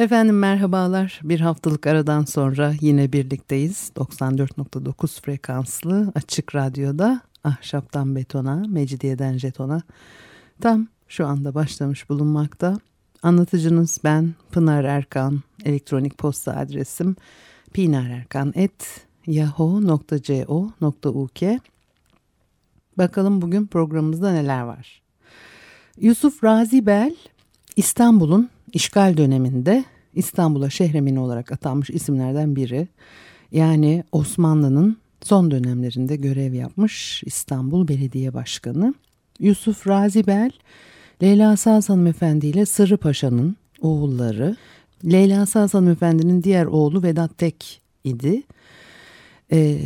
Efendim merhabalar. Bir haftalık aradan sonra yine birlikteyiz. 94.9 frekanslı açık radyoda ahşaptan betona, mecidiyeden jetona tam şu anda başlamış bulunmakta. Anlatıcınız ben Pınar Erkan. Elektronik posta adresim pinarerkan.yahoo.co.uk Bakalım bugün programımızda neler var. Yusuf Razi Bel İstanbul'un işgal döneminde İstanbul'a şehremini olarak atanmış isimlerden biri. Yani Osmanlı'nın son dönemlerinde görev yapmış İstanbul Belediye Başkanı. Yusuf Razi Bel, Leyla Saz Hanımefendi ile Sırrı Paşa'nın oğulları. Leyla Saz Hanımefendi'nin diğer oğlu Vedat Tek idi. Ee,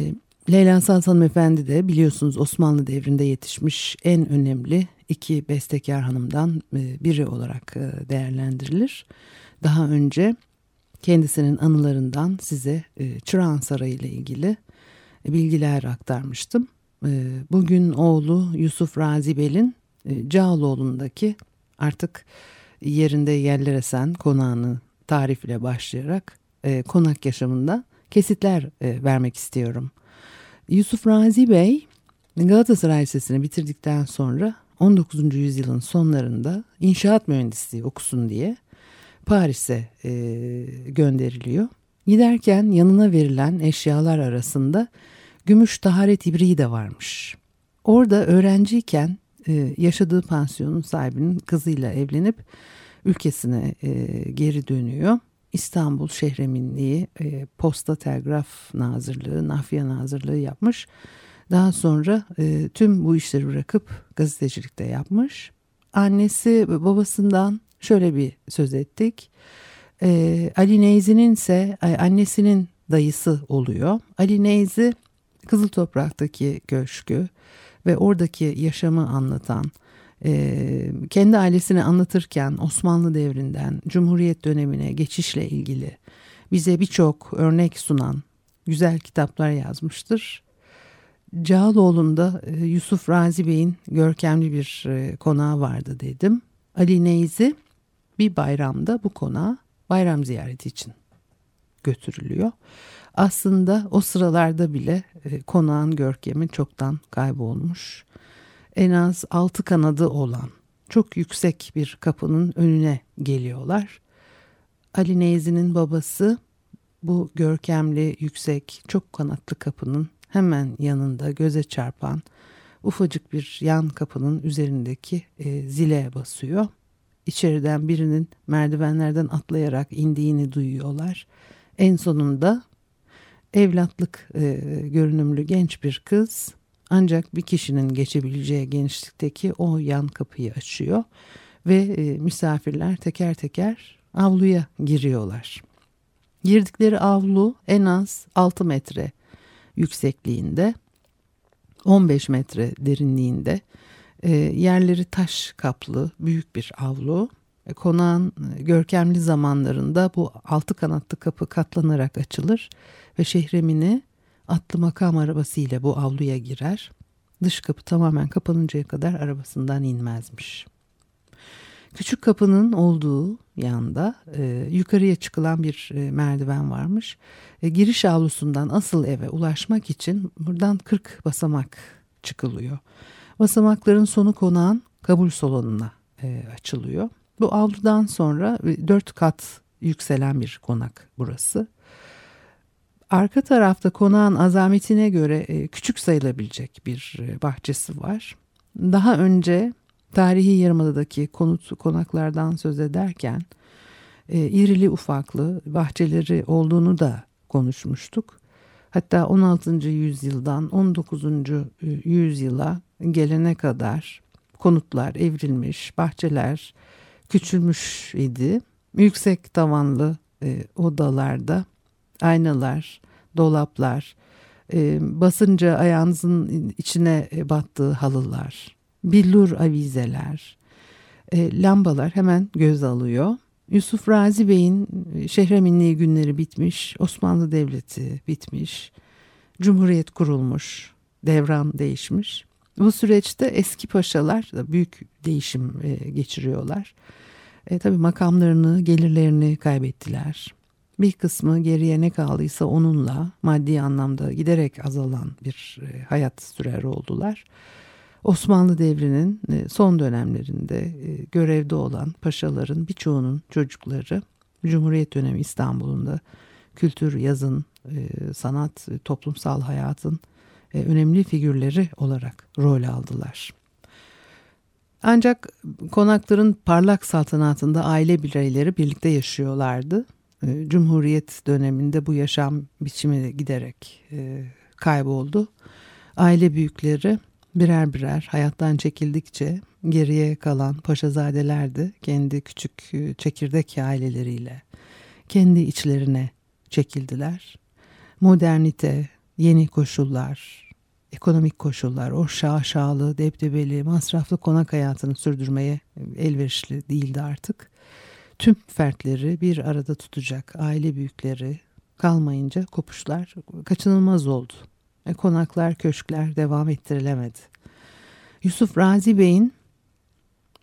Leyla Saz Hanımefendi de biliyorsunuz Osmanlı devrinde yetişmiş en önemli iki bestekar hanımdan e, biri olarak e, değerlendirilir. Daha önce kendisinin anılarından size e, Çırağan Sarayı ile ilgili bilgiler aktarmıştım. Bugün oğlu Yusuf Razi Bel'in Cağaloğlu'ndaki artık yerinde yerler esen konağını tarifle başlayarak konak yaşamında kesitler vermek istiyorum. Yusuf Razi Bey Galatasaray Lisesi'ni bitirdikten sonra 19. yüzyılın sonlarında inşaat mühendisliği okusun diye Paris'e e, gönderiliyor. Giderken yanına verilen eşyalar arasında gümüş taharet ibriği de varmış. Orada öğrenciyken e, yaşadığı pansiyonun sahibinin kızıyla evlenip ülkesine e, geri dönüyor. İstanbul Şehreminliği e, Posta Telgraf Nazırlığı, Nafya Nazırlığı yapmış. Daha sonra e, tüm bu işleri bırakıp gazetecilikte yapmış. Annesi babasından şöyle bir söz ettik. E, Ali Neyzi'nin ise annesinin dayısı oluyor. Ali Neyzi Kızıl Toprak'taki köşkü ve oradaki yaşamı anlatan, e, kendi ailesini anlatırken Osmanlı devrinden Cumhuriyet dönemine geçişle ilgili bize birçok örnek sunan güzel kitaplar yazmıştır. Cağaloğlu'nda e, Yusuf Razi Bey'in görkemli bir e, konağı vardı dedim. Ali Neyzi bir bayramda bu konağa bayram ziyareti için götürülüyor. Aslında o sıralarda bile e, konağın görkemi çoktan kaybolmuş. En az altı kanadı olan çok yüksek bir kapının önüne geliyorlar. Ali Neyzi'nin babası bu görkemli, yüksek, çok kanatlı kapının hemen yanında göze çarpan ufacık bir yan kapının üzerindeki e, zile basıyor. İçeriden birinin merdivenlerden atlayarak indiğini duyuyorlar. En sonunda evlatlık e, görünümlü genç bir kız ancak bir kişinin geçebileceği genişlikteki o yan kapıyı açıyor ve e, misafirler teker teker avluya giriyorlar. Girdikleri avlu en az 6 metre yüksekliğinde 15 metre derinliğinde e, yerleri taş kaplı büyük bir avlu. E, konağın e, görkemli zamanlarında bu altı kanatlı kapı katlanarak açılır ve şehremini atlı makam arabasıyla bu avluya girer. Dış kapı tamamen kapanıncaya kadar arabasından inmezmiş. Küçük kapının olduğu yanda e, yukarıya çıkılan bir e, merdiven varmış. E, giriş avlusundan asıl eve ulaşmak için buradan 40 basamak çıkılıyor. Basamakların sonu konağın kabul salonuna e, açılıyor. Bu avludan sonra e, 4 kat yükselen bir konak burası. Arka tarafta konağın azametine göre e, küçük sayılabilecek bir e, bahçesi var. Daha önce tarihi yarımadadaki konut konaklardan söz ederken e, irili ufaklı bahçeleri olduğunu da konuşmuştuk. Hatta 16. yüzyıldan 19. E, yüzyıla gelene kadar konutlar evrilmiş, bahçeler küçülmüş idi. Yüksek tavanlı e, odalarda aynalar, dolaplar, e, basınca ayağınızın içine battığı halılar, billur avizeler, e, lambalar hemen göz alıyor. Yusuf Razi Bey'in şehreminliği günleri bitmiş, Osmanlı Devleti bitmiş, Cumhuriyet kurulmuş, devran değişmiş. Bu süreçte eski paşalar da büyük değişim e, geçiriyorlar. E, tabii makamlarını, gelirlerini kaybettiler. Bir kısmı geriye ne kaldıysa onunla maddi anlamda giderek azalan bir e, hayat sürer oldular. Osmanlı devrinin e, son dönemlerinde e, görevde olan paşaların birçoğunun çocukları Cumhuriyet dönemi İstanbul'unda kültür, yazın, e, sanat, toplumsal hayatın önemli figürleri olarak rol aldılar. Ancak konakların parlak saltanatında aile bireyleri birlikte yaşıyorlardı. Cumhuriyet döneminde bu yaşam biçimi giderek kayboldu. Aile büyükleri birer birer hayattan çekildikçe geriye kalan paşazadeler de kendi küçük e, çekirdek aileleriyle kendi içlerine çekildiler. Modernite, yeni koşullar, ekonomik koşullar, o şaşalı, debdebeli, masraflı konak hayatını sürdürmeye elverişli değildi artık. Tüm fertleri bir arada tutacak aile büyükleri kalmayınca kopuşlar kaçınılmaz oldu. E, konaklar, köşkler devam ettirilemedi. Yusuf Razi Bey'in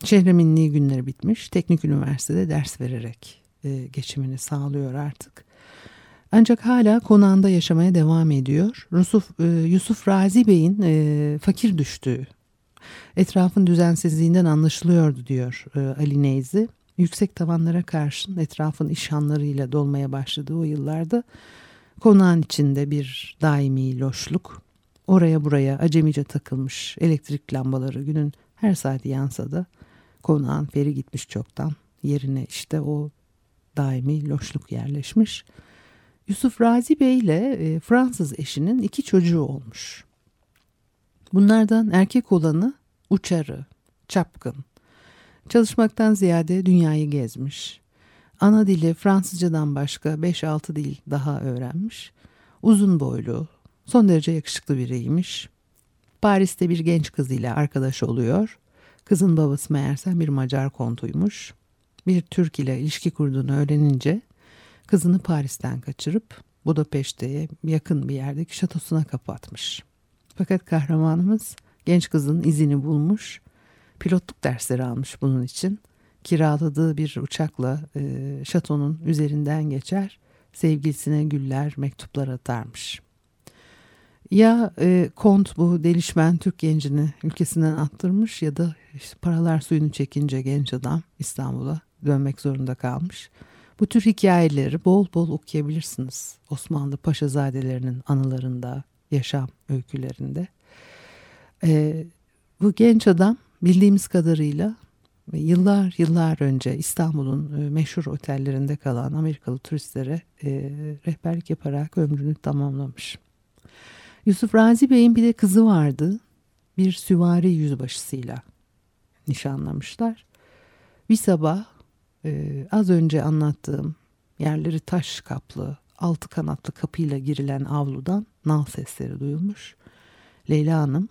şehre günleri bitmiş. Teknik üniversitede ders vererek e, geçimini sağlıyor artık. Ancak hala konağında yaşamaya devam ediyor. Yusuf, e, Yusuf Razi Bey'in e, fakir düştüğü, etrafın düzensizliğinden anlaşılıyordu diyor e, Ali Neyzi. Yüksek tavanlara karşın etrafın işhanlarıyla dolmaya başladığı o yıllarda Konağın içinde bir daimi loşluk. Oraya buraya acemice takılmış elektrik lambaları günün her saati yansa da konağın feri gitmiş çoktan. Yerine işte o daimi loşluk yerleşmiş. Yusuf Razi Bey ile e, Fransız eşinin iki çocuğu olmuş. Bunlardan erkek olanı uçarı, çapkın. Çalışmaktan ziyade dünyayı gezmiş. Ana dili Fransızcadan başka 5-6 dil daha öğrenmiş. Uzun boylu, son derece yakışıklı biriymiş. Paris'te bir genç kızıyla arkadaş oluyor. Kızın babası meğerse bir Macar kontuymuş. Bir Türk ile ilişki kurduğunu öğrenince kızını Paris'ten kaçırıp Budapeşte'ye yakın bir yerdeki şatosuna kapatmış. Fakat kahramanımız genç kızın izini bulmuş, pilotluk dersleri almış bunun için kiraladığı bir uçakla e, şatonun üzerinden geçer, sevgilisine güller, mektuplar atarmış. Ya e, kont bu delişmen Türk gencini ülkesinden attırmış ya da işte paralar suyunu çekince genç adam İstanbul'a dönmek zorunda kalmış. Bu tür hikayeleri bol bol okuyabilirsiniz Osmanlı paşazadelerinin anılarında, yaşam öykülerinde. E, bu genç adam bildiğimiz kadarıyla yıllar yıllar önce İstanbul'un e, meşhur otellerinde kalan Amerikalı turistlere e, rehberlik yaparak ömrünü tamamlamış. Yusuf Razi Bey'in bir de kızı vardı. Bir süvari yüzbaşısıyla nişanlamışlar. Bir sabah e, az önce anlattığım yerleri taş kaplı, altı kanatlı kapıyla girilen avludan nal sesleri duyulmuş. Leyla Hanım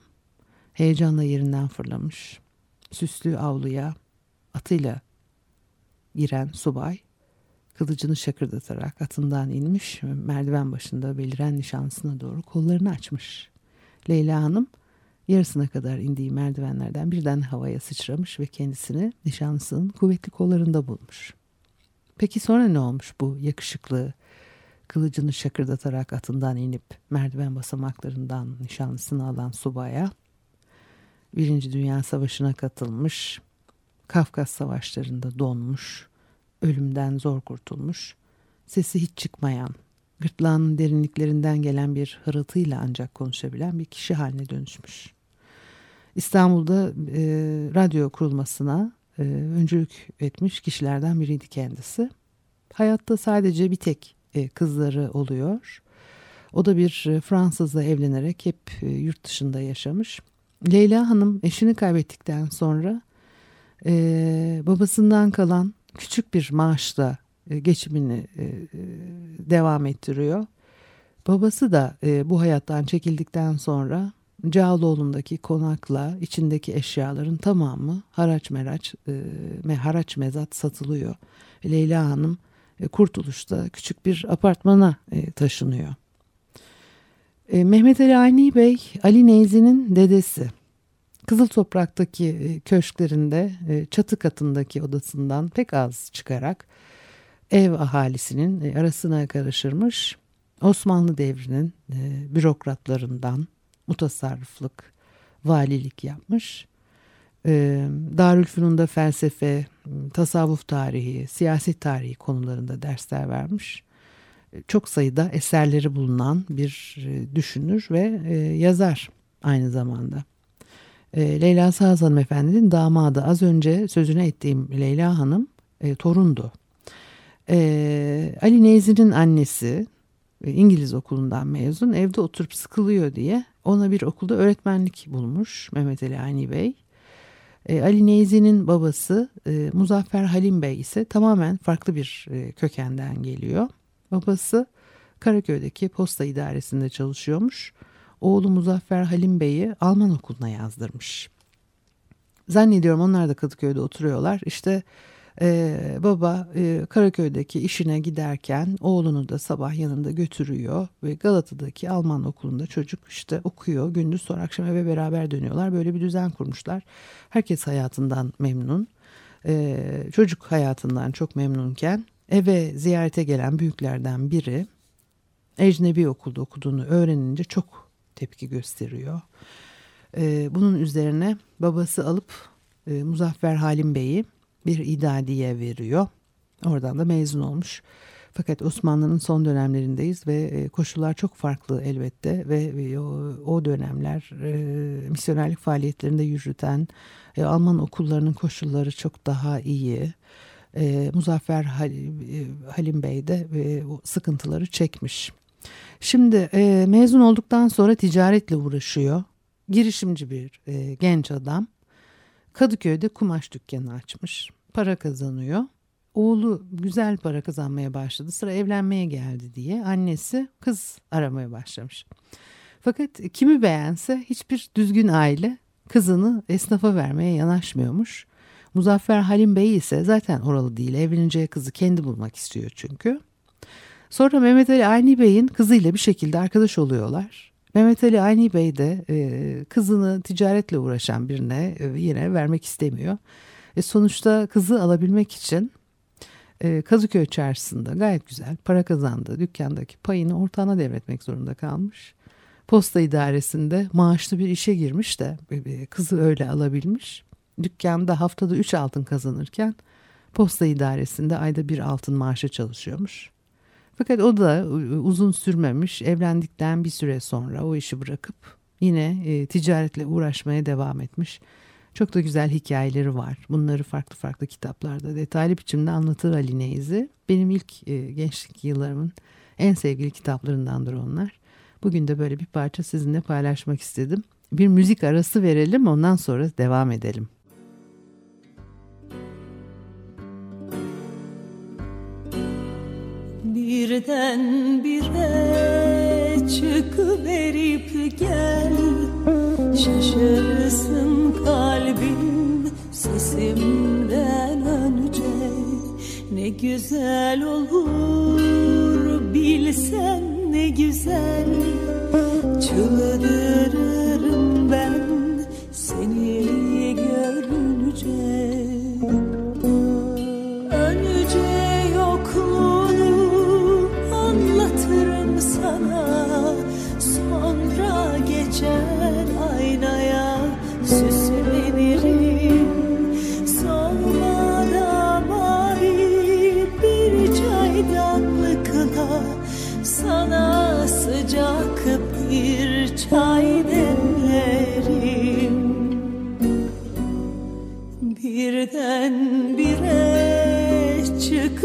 heyecanla yerinden fırlamış süslü avluya atıyla giren subay kılıcını şakırdatarak atından inmiş merdiven başında beliren nişanlısına doğru kollarını açmış. Leyla Hanım yarısına kadar indiği merdivenlerden birden havaya sıçramış ve kendisini nişanlısının kuvvetli kollarında bulmuş. Peki sonra ne olmuş bu yakışıklı kılıcını şakırdatarak atından inip merdiven basamaklarından nişanlısını alan subaya? Birinci Dünya Savaşı'na katılmış, Kafkas Savaşları'nda donmuş, ölümden zor kurtulmuş, sesi hiç çıkmayan, gırtlağının derinliklerinden gelen bir hırıltıyla ancak konuşabilen bir kişi haline dönüşmüş. İstanbul'da e, radyo kurulmasına e, öncülük etmiş kişilerden biriydi kendisi. Hayatta sadece bir tek e, kızları oluyor. O da bir e, Fransızla evlenerek hep e, yurt dışında yaşamış. Leyla Hanım eşini kaybettikten sonra e, babasından kalan küçük bir maaşla e, geçimini e, devam ettiriyor. Babası da e, bu hayattan çekildikten sonra Cağaloğlu'ndaki konakla içindeki eşyaların tamamı haraç meraç e, haraç mezat satılıyor. Leyla Hanım e, Kurtuluş'ta küçük bir apartmana e, taşınıyor. E, Mehmet Ali Ani Bey Ali Neyzi'nin dedesi. Kızıl Toprak'taki e, köşklerinde e, çatı katındaki odasından pek az çıkarak ev ahalisinin e, arasına karışırmış. Osmanlı devrinin bürokratlarından mutasarrıflık, valilik yapmış. Darülfünun'da felsefe, tasavvuf tarihi, siyaset tarihi konularında dersler vermiş. Çok sayıda eserleri bulunan bir düşünür ve yazar aynı zamanda. Leyla Sağız Hanımefendi'nin damadı az önce sözüne ettiğim Leyla Hanım torundu. Ali Neyzi'nin annesi İngiliz okulundan mezun evde oturup sıkılıyor diye ona bir okulda öğretmenlik bulmuş Mehmet Ali Ani Bey. E, Ali Neyzi'nin babası e, Muzaffer Halim Bey ise tamamen farklı bir e, kökenden geliyor. Babası Karaköy'deki posta idaresinde çalışıyormuş. Oğlu Muzaffer Halim Bey'i Alman okuluna yazdırmış. Zannediyorum onlar da Kadıköy'de oturuyorlar. İşte ee, baba e, Karaköy'deki işine giderken oğlunu da sabah yanında götürüyor ve Galata'daki Alman okulunda çocuk işte okuyor gündüz sonra akşam eve beraber dönüyorlar böyle bir düzen kurmuşlar herkes hayatından memnun ee, çocuk hayatından çok memnunken eve ziyarete gelen büyüklerden biri ecnebi okulda okuduğunu öğrenince çok tepki gösteriyor ee, bunun üzerine babası alıp e, Muzaffer Halim Bey'i bir idadiye veriyor. Oradan da mezun olmuş. Fakat Osmanlı'nın son dönemlerindeyiz ve e, koşullar çok farklı elbette ve e, o dönemler e, misyonerlik faaliyetlerinde yürüten Alman okullarının koşulları çok daha iyi. Muzaffer Halim Bey de o sıkıntıları çekmiş. Şimdi mezun olduktan sonra ticaretle uğraşıyor. Girişimci bir genç adam. Kadıköy'de kumaş dükkanı açmış. Para kazanıyor. Oğlu güzel para kazanmaya başladı. Sıra evlenmeye geldi diye annesi kız aramaya başlamış. Fakat kimi beğense hiçbir düzgün aile kızını esnafa vermeye yanaşmıyormuş. Muzaffer Halim Bey ise zaten oralı değil evleneceği kızı kendi bulmak istiyor çünkü. Sonra Mehmet Ali Ayni Bey'in kızıyla bir şekilde arkadaş oluyorlar. Mehmet Ali Ayni Bey de e, kızını ticaretle uğraşan birine e, yine vermek istemiyor. E, sonuçta kızı alabilmek için e, Kadıköy çarşısında gayet güzel para kazandı. Dükkandaki payını ortağına devretmek zorunda kalmış. Posta idaresinde maaşlı bir işe girmiş de e, kızı öyle alabilmiş. Dükkanda haftada 3 altın kazanırken posta idaresinde ayda bir altın maaşı çalışıyormuş. Fakat o da uzun sürmemiş. Evlendikten bir süre sonra o işi bırakıp yine e, ticaretle uğraşmaya devam etmiş. Çok da güzel hikayeleri var. Bunları farklı farklı kitaplarda detaylı biçimde anlatır Ali Neyzi. Benim ilk e, gençlik yıllarımın en sevgili kitaplarındandır onlar. Bugün de böyle bir parça sizinle paylaşmak istedim. Bir müzik arası verelim ondan sonra devam edelim. Birden bire çıkıverip gel. Şaşırsın kalbim sesimden önce. Ne güzel olur bilsen ne güzel. Çıldırırım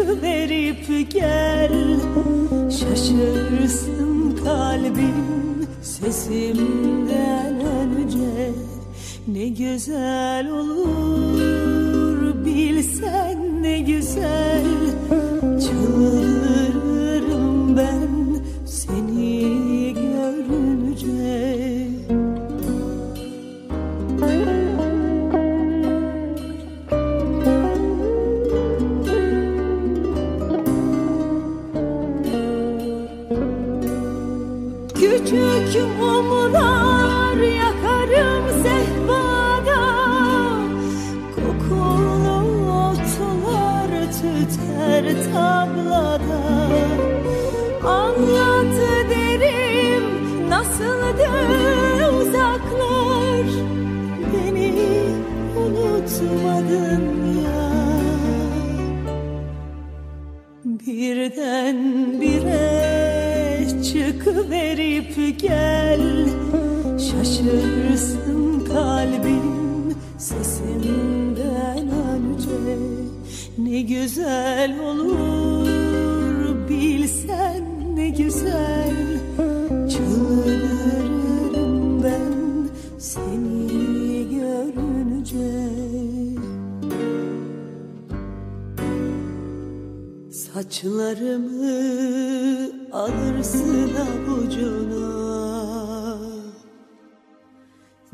çıkıverip gel Şaşırsın kalbim sesimden önce. Ne güzel olur bilsen ne güzel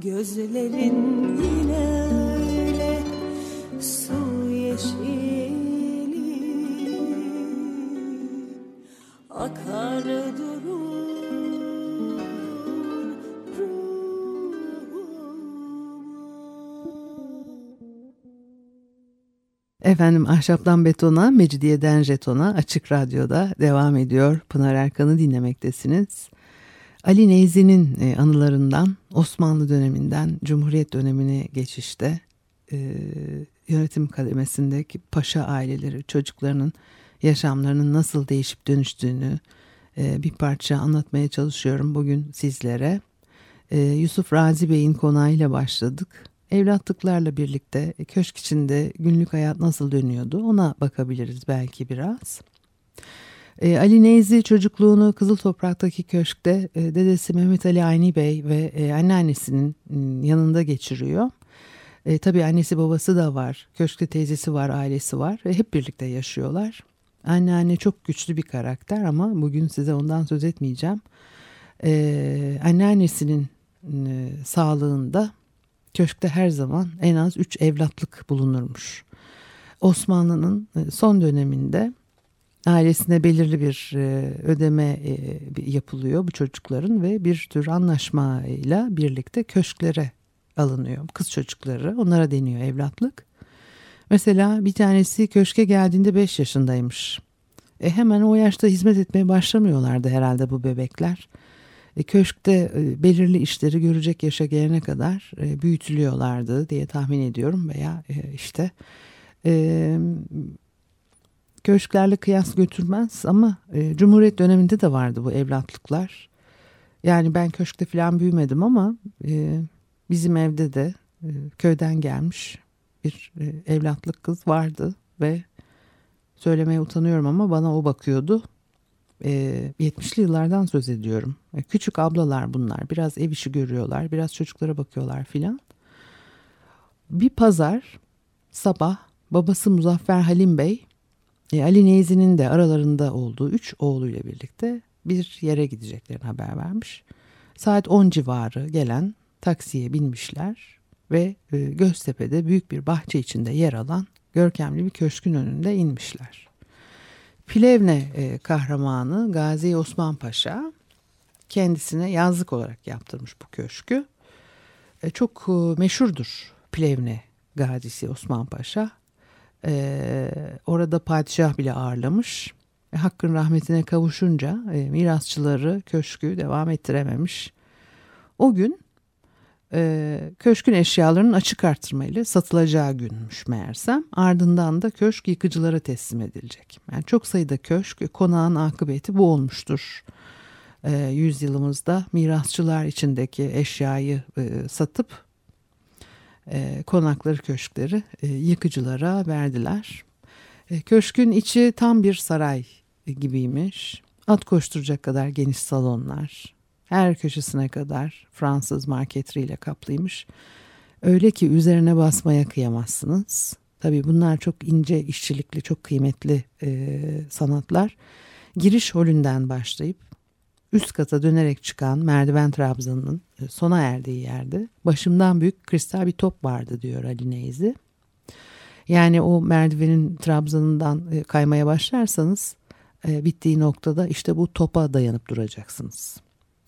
Gözlerin yine öyle su yeşili Akar durur Efendim Ahşaptan Betona, Mecidiyeden Jeton'a Açık Radyo'da devam ediyor. Pınar Erkan'ı dinlemektesiniz. Ali Neyzi'nin e, anılarından Osmanlı döneminden Cumhuriyet dönemine geçişte e, yönetim kademesindeki paşa aileleri çocuklarının yaşamlarının nasıl değişip dönüştüğünü e, bir parça anlatmaya çalışıyorum bugün sizlere. Yusuf Razi Bey'in konağıyla başladık. Evlatlıklarla birlikte köşk içinde günlük hayat nasıl dönüyordu ona bakabiliriz belki biraz. E, Ali Neyzi çocukluğunu Kızıl Toprak'taki köşkte e, dedesi Mehmet Ali Ayni Bey ve e, anneannesinin m, yanında geçiriyor. E, tabii annesi babası da var, köşkte teyzesi var, ailesi var ve hep birlikte yaşıyorlar. Anneanne çok güçlü bir karakter ama bugün size ondan söz etmeyeceğim. E, anneannesinin e, sağlığında köşkte her zaman en az 3 evlatlık bulunurmuş. Osmanlı'nın e, son döneminde ailesine belirli bir e, ödeme e, yapılıyor bu çocukların ve bir tür anlaşmayla birlikte köşklere alınıyor. Kız çocukları onlara deniyor evlatlık. Mesela bir tanesi köşke geldiğinde 5 yaşındaymış. E hemen o yaşta hizmet etmeye başlamıyorlardı herhalde bu bebekler. E, köşkte e, belirli işleri görecek yaşa gelene kadar büyütülüyorlardı diye tahmin ediyorum veya işte e, köşklerle kıyas götürmez ama e, Cumhuriyet döneminde de vardı bu evlatlıklar. Yani ben köşkte falan büyümedim ama e, bizim evde de e, köyden gelmiş bir e, evlatlık kız vardı ve söylemeye utanıyorum ama bana o bakıyordu. E, 70'li yıllardan söz ediyorum. E, küçük ablalar bunlar. Biraz ev işi görüyorlar, biraz çocuklara bakıyorlar filan. Bir pazar sabah babası Muzaffer Halim Bey e, Ali Neyzi'nin de aralarında olduğu üç oğluyla birlikte bir yere gideceklerini haber vermiş. Saat 10 civarı gelen taksiye binmişler ve e, Göztepe'de büyük bir bahçe içinde yer alan görkemli bir köşkün önünde inmişler. Plevne e, kahramanı Gazi Osman Paşa kendisine yazlık olarak yaptırmış bu köşkü. E, çok e, meşhurdur Plevne Gazisi Osman Paşa. E, orada padişah bile ağırlamış. E, hakkın rahmetine kavuşunca e, mirasçıları köşkü devam ettirememiş. O gün e, köşkün eşyalarının açık artırmayla satılacağı günmüş meğersem. Ardından da köşk yıkıcılara teslim edilecek. Yani çok sayıda köşk konağın akıbeti bu olmuştur. E, yüzyılımızda mirasçılar içindeki eşyayı e, satıp e, konakları köşkleri e, yıkıcılara verdiler. E, köşkün içi tam bir saray gibiymiş. At koşturacak kadar geniş salonlar, her köşesine kadar Fransız marketriyle kaplıymış. Öyle ki üzerine basmaya kıyamazsınız. Tabii bunlar çok ince işçilikli, çok kıymetli e, sanatlar. Giriş holünden başlayıp üst kata dönerek çıkan merdiven trabzanının sona erdiği yerde başımdan büyük kristal bir top vardı diyor Ali Neyzi. Yani o merdivenin trabzanından e, kaymaya başlarsanız e, bittiği noktada işte bu topa dayanıp duracaksınız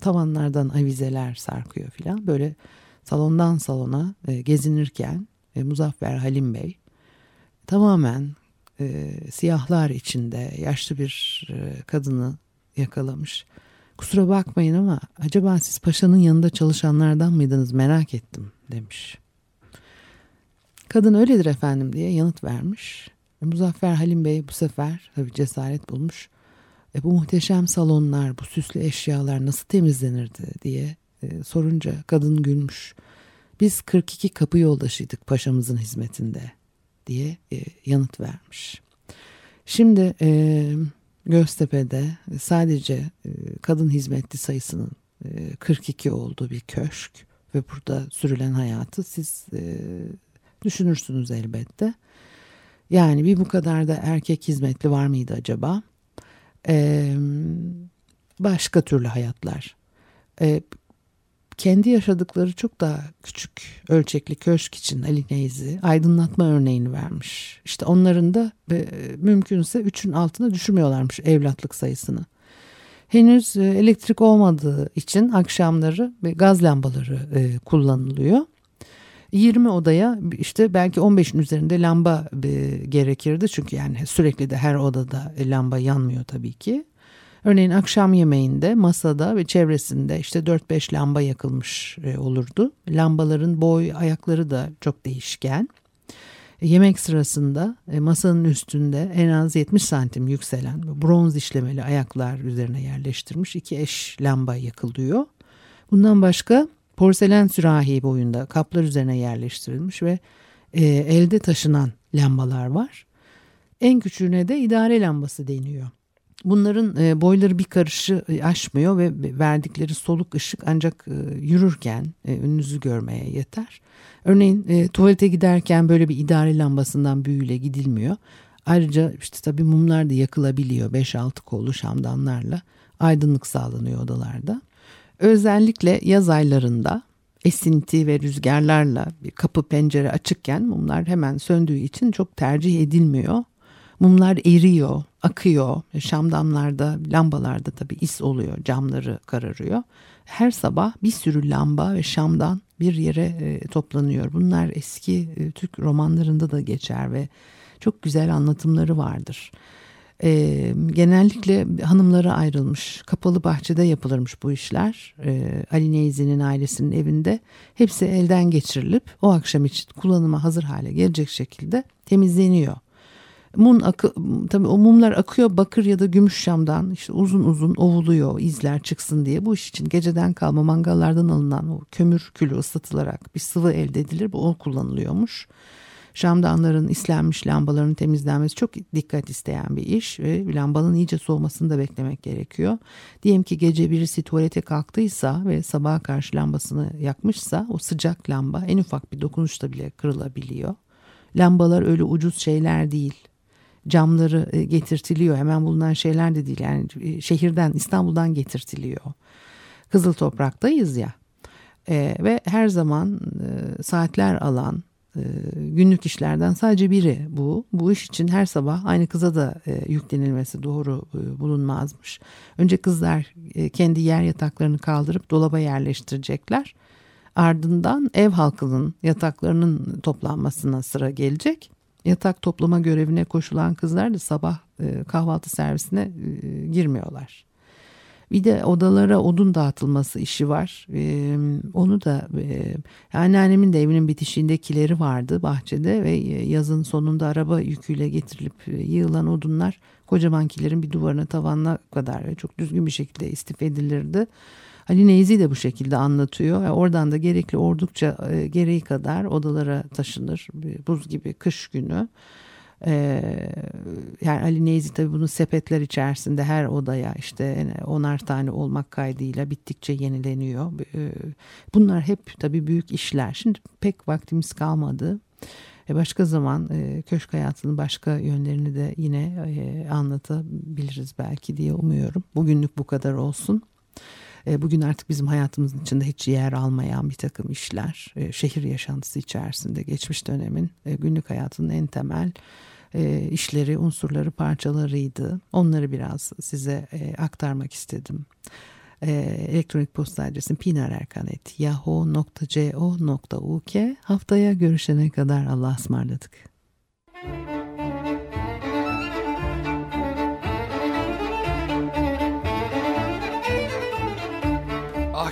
tavanlardan avizeler sarkıyor filan. Böyle salondan salona e, gezinirken e, Muzaffer Halim Bey tamamen e, siyahlar içinde yaşlı bir e, kadını yakalamış. Kusura bakmayın ama acaba siz paşanın yanında çalışanlardan mıydınız merak ettim demiş. Kadın öyledir efendim diye yanıt vermiş. E, Muzaffer Halim Bey bu sefer tabii cesaret bulmuş. E, bu muhteşem salonlar, bu süslü eşyalar nasıl temizlenirdi diye e, sorunca kadın gülmüş. Biz 42 kapı yoldaşıydık paşamızın hizmetinde diye e, yanıt vermiş. Şimdi e, Göztepe'de sadece e, kadın hizmetli sayısının e, 42 olduğu bir köşk ve burada sürülen hayatı siz e, düşünürsünüz elbette. Yani bir bu kadar da erkek hizmetli var mıydı acaba? Başka türlü hayatlar. Kendi yaşadıkları çok daha küçük ölçekli köşk için Ali Neyzi aydınlatma örneğini vermiş. İşte onların da e, mümkünse üçün altına düşürmüyorlarmış evlatlık sayısını. Henüz e, elektrik olmadığı için akşamları gaz lambaları e, kullanılıyor. 20 odaya işte belki 15'in üzerinde lamba e, gerekirdi. Çünkü yani sürekli de her odada e, lamba yanmıyor tabii ki. Örneğin akşam yemeğinde masada ve çevresinde işte 4-5 lamba yakılmış e, olurdu. Lambaların boy ayakları da çok değişken. Yemek sırasında masanın üstünde en az 70 santim yükselen bronz işlemeli ayaklar üzerine yerleştirmiş iki eş lamba yakılıyor. Bundan başka porselen sürahi boyunda kaplar üzerine yerleştirilmiş ve e, elde taşınan lambalar var. En küçüğüne de idare lambası deniyor. Bunların e, boyları bir karışı e, aşmıyor ve verdikleri soluk ışık ancak e, yürürken önünüzü görmeye yeter. Örneğin tuvalete giderken böyle bir idare lambasından büyüyle gidilmiyor. Ayrıca işte tabii mumlar da yakılabiliyor 5-6 kollu şamdanlarla aydınlık sağlanıyor odalarda. Özellikle yaz aylarında esinti ve rüzgarlarla bir kapı pencere açıkken mumlar hemen söndüğü için çok tercih edilmiyor. Mumlar eriyor, akıyor. Şamdanlarda, lambalarda tabii is oluyor, camları kararıyor. Her sabah bir sürü lamba ve şamdan bir yere e, toplanıyor. Bunlar eski e, Türk romanlarında da geçer ve çok güzel anlatımları vardır. E, genellikle hanımlara ayrılmış kapalı bahçede yapılırmış bu işler. E, Ali Neyzi'nin ailesinin evinde hepsi elden geçirilip o akşam için kullanıma hazır hale gelecek şekilde temizleniyor. Mum akı, tabii o mumlar akıyor bakır ya da gümüş şamdan işte uzun uzun ovuluyor izler çıksın diye. Bu iş için geceden kalma mangallardan alınan o kömür külü ıslatılarak bir sıvı elde edilir. Bu o kullanılıyormuş. Şamdanların islenmiş lambaların temizlenmesi çok dikkat isteyen bir iş ve lambanın iyice soğumasını da beklemek gerekiyor. Diyelim ki gece birisi tuvalete kalktıysa ve sabaha karşı lambasını yakmışsa o sıcak lamba en ufak bir dokunuşta bile kırılabiliyor. Lambalar öyle ucuz şeyler değil camları e, getirtiliyor. Hemen bulunan şeyler de değil. Yani e, şehirden İstanbul'dan getirtiliyor. Kızıl topraktayız ya. E, ve her zaman e, saatler alan e, günlük işlerden sadece biri bu. Bu iş için her sabah aynı kıza da e, yüklenilmesi doğru e, bulunmazmış. Önce kızlar e, kendi yer yataklarını kaldırıp dolaba yerleştirecekler. Ardından ev halkının yataklarının toplanmasına sıra gelecek yatak toplama görevine koşulan kızlar da sabah e, kahvaltı servisine e, girmiyorlar. Bir de odalara odun dağıtılması işi var. Ee, onu da e, anneannemin de evinin bitişiğindekileri vardı bahçede ve yazın sonunda araba yüküyle getirilip e, yığılan odunlar kocamankilerin bir duvarına tavanına kadar çok düzgün bir şekilde istif edilirdi. Ali Neyzi de bu şekilde anlatıyor. Yani oradan da gerekli oldukça e, gereği kadar odalara taşınır. Buz gibi kış günü. Ee, yani Ali Neyzi tabii bunu sepetler içerisinde her odaya işte onar tane olmak kaydıyla bittikçe yenileniyor. Ee, bunlar hep tabii büyük işler. Şimdi pek vaktimiz kalmadı. E, başka zaman e, köşk hayatının başka yönlerini de yine e, anlatabiliriz belki diye umuyorum. Bugünlük bu kadar olsun. E, bugün artık bizim hayatımızın içinde hiç yer almayan bir takım işler, e, şehir yaşantısı içerisinde geçmiş dönemin e, günlük hayatının en temel işleri, unsurları, parçalarıydı. Onları biraz size aktarmak istedim. Elektronik posta adresim pinarerkan.yahoo.co.uk Haftaya görüşene kadar Allah'a ısmarladık.